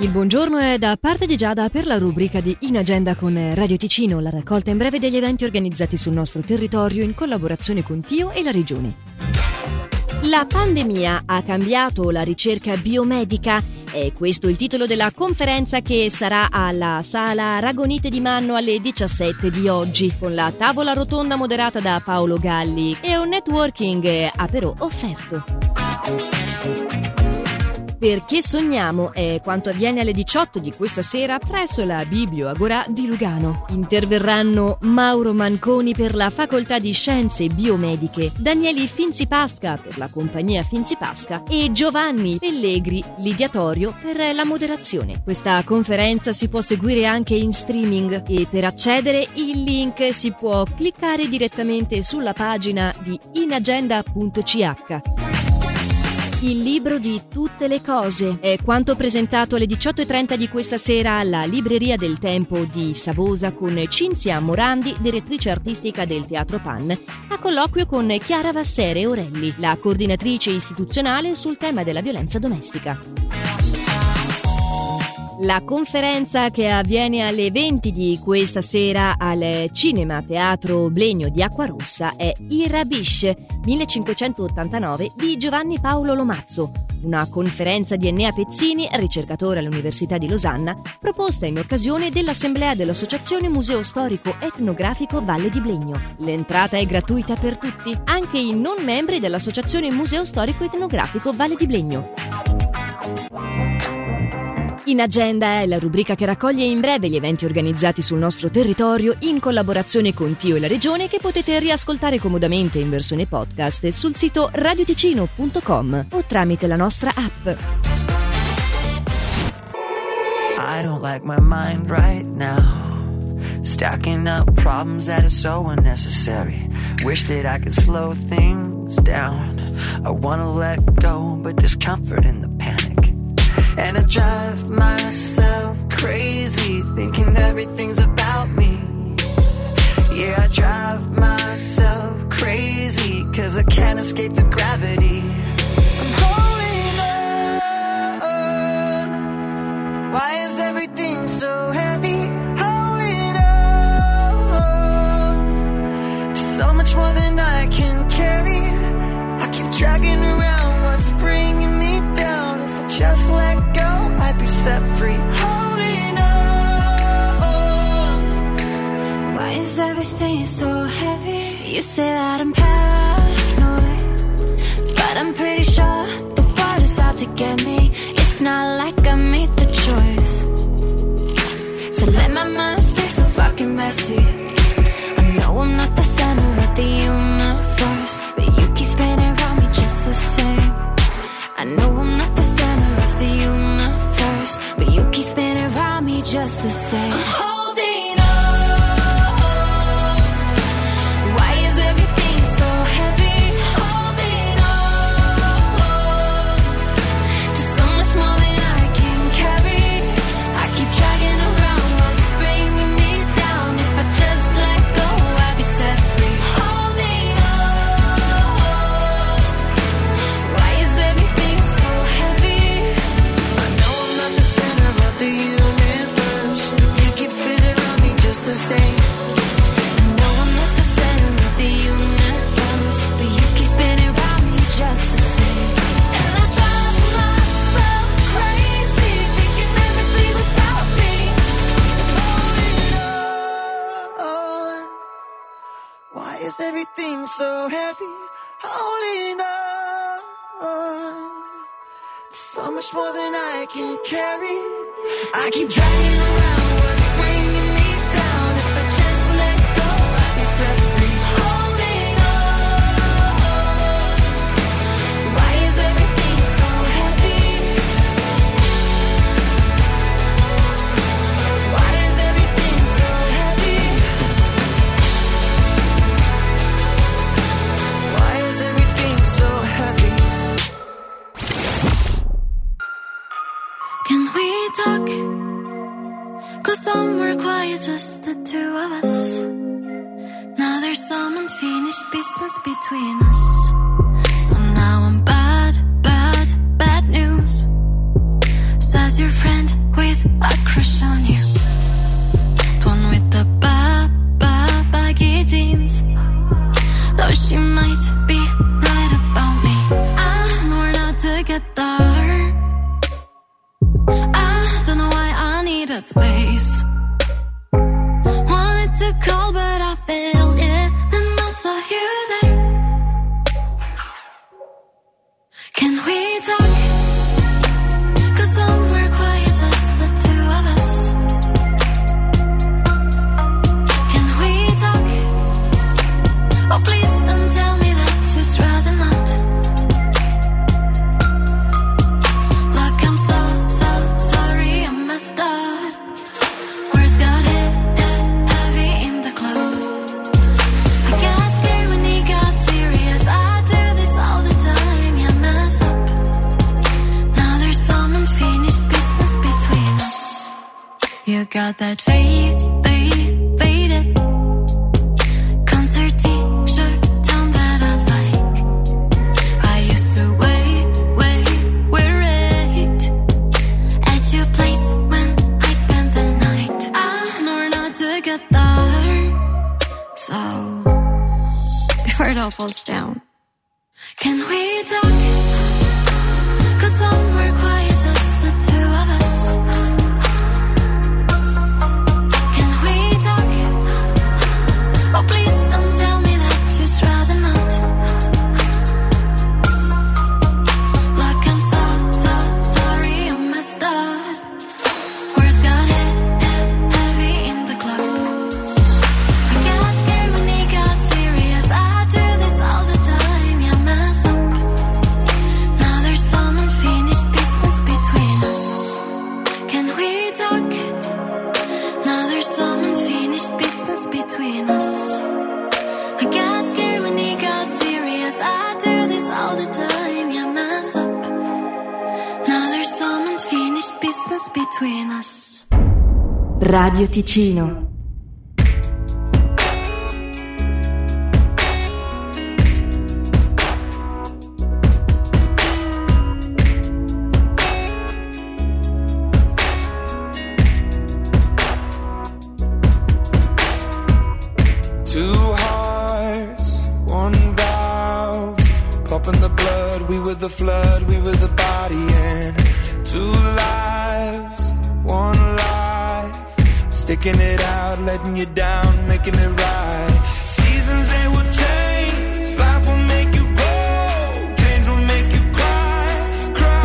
Il buongiorno è da parte di Giada per la rubrica di In Agenda con Radio Ticino, la raccolta in breve degli eventi organizzati sul nostro territorio in collaborazione con Tio e la Regione. La pandemia ha cambiato la ricerca biomedica? È questo il titolo della conferenza che sarà alla Sala Ragonite di Manno alle 17 di oggi, con la tavola rotonda moderata da Paolo Galli e un networking a però offerto. Perché sogniamo è quanto avviene alle 18 di questa sera presso la Biblio Agorà di Lugano. Interverranno Mauro Manconi per la Facoltà di Scienze Biomediche, Danieli Finzipasca per la compagnia Finzipasca e Giovanni Pellegri Lidiatorio per la moderazione. Questa conferenza si può seguire anche in streaming e per accedere il link si può cliccare direttamente sulla pagina di inagenda.ch. Il libro di tutte le cose è quanto presentato alle 18.30 di questa sera alla Libreria del Tempo di Savosa con Cinzia Morandi, direttrice artistica del Teatro Pan, a colloquio con Chiara Vassere Orelli, la coordinatrice istituzionale sul tema della violenza domestica. La conferenza che avviene alle 20 di questa sera al Cinema Teatro Blegno di Acquarossa è I Rabish 1589 di Giovanni Paolo Lomazzo, una conferenza di Ennea Pezzini, ricercatore all'Università di Losanna, proposta in occasione dell'assemblea dell'Associazione Museo Storico Etnografico Valle di Blegno. L'entrata è gratuita per tutti, anche i non membri dell'Associazione Museo Storico Etnografico Valle di Blegno. In Agenda è la rubrica che raccoglie in breve gli eventi organizzati sul nostro territorio in collaborazione con Tio e la Regione che potete riascoltare comodamente in versione podcast sul sito radioticino.com o tramite la nostra app. I don't like my mind right now. Stacking up problems that are so unnecessary. Wish that I could slow things down. I wanna let go, but there's comfort in the panic. And I drive myself crazy thinking everything's about me. Yeah, I drive myself crazy cause I can't escape the gravity. Set free. Holding on. Why is everything so heavy? You say that I'm paranoid, but I'm pretty sure the water's out to get me. It's not like I made the choice to let my mind stay so fucking messy. I know I'm not the center of the universe, but you keep spinning around me just the same. I know I'm not the center of the universe but you keep spinning around me just the same. Uh-huh. Is everything so heavy? Holding on. So much more than I can carry. I keep dragging around Talk? Go somewhere quiet, just the two of us. Now there's some unfinished business between us. that space. Wanted to call, but I failed. You got that fade, fade, faded concert t-shirt down that I like. I used to wait, wait, wait at your place when I spent the night. I know not to get there, so before it all falls down, can we talk? distance between us. Radio Ticino letting you down, making it right.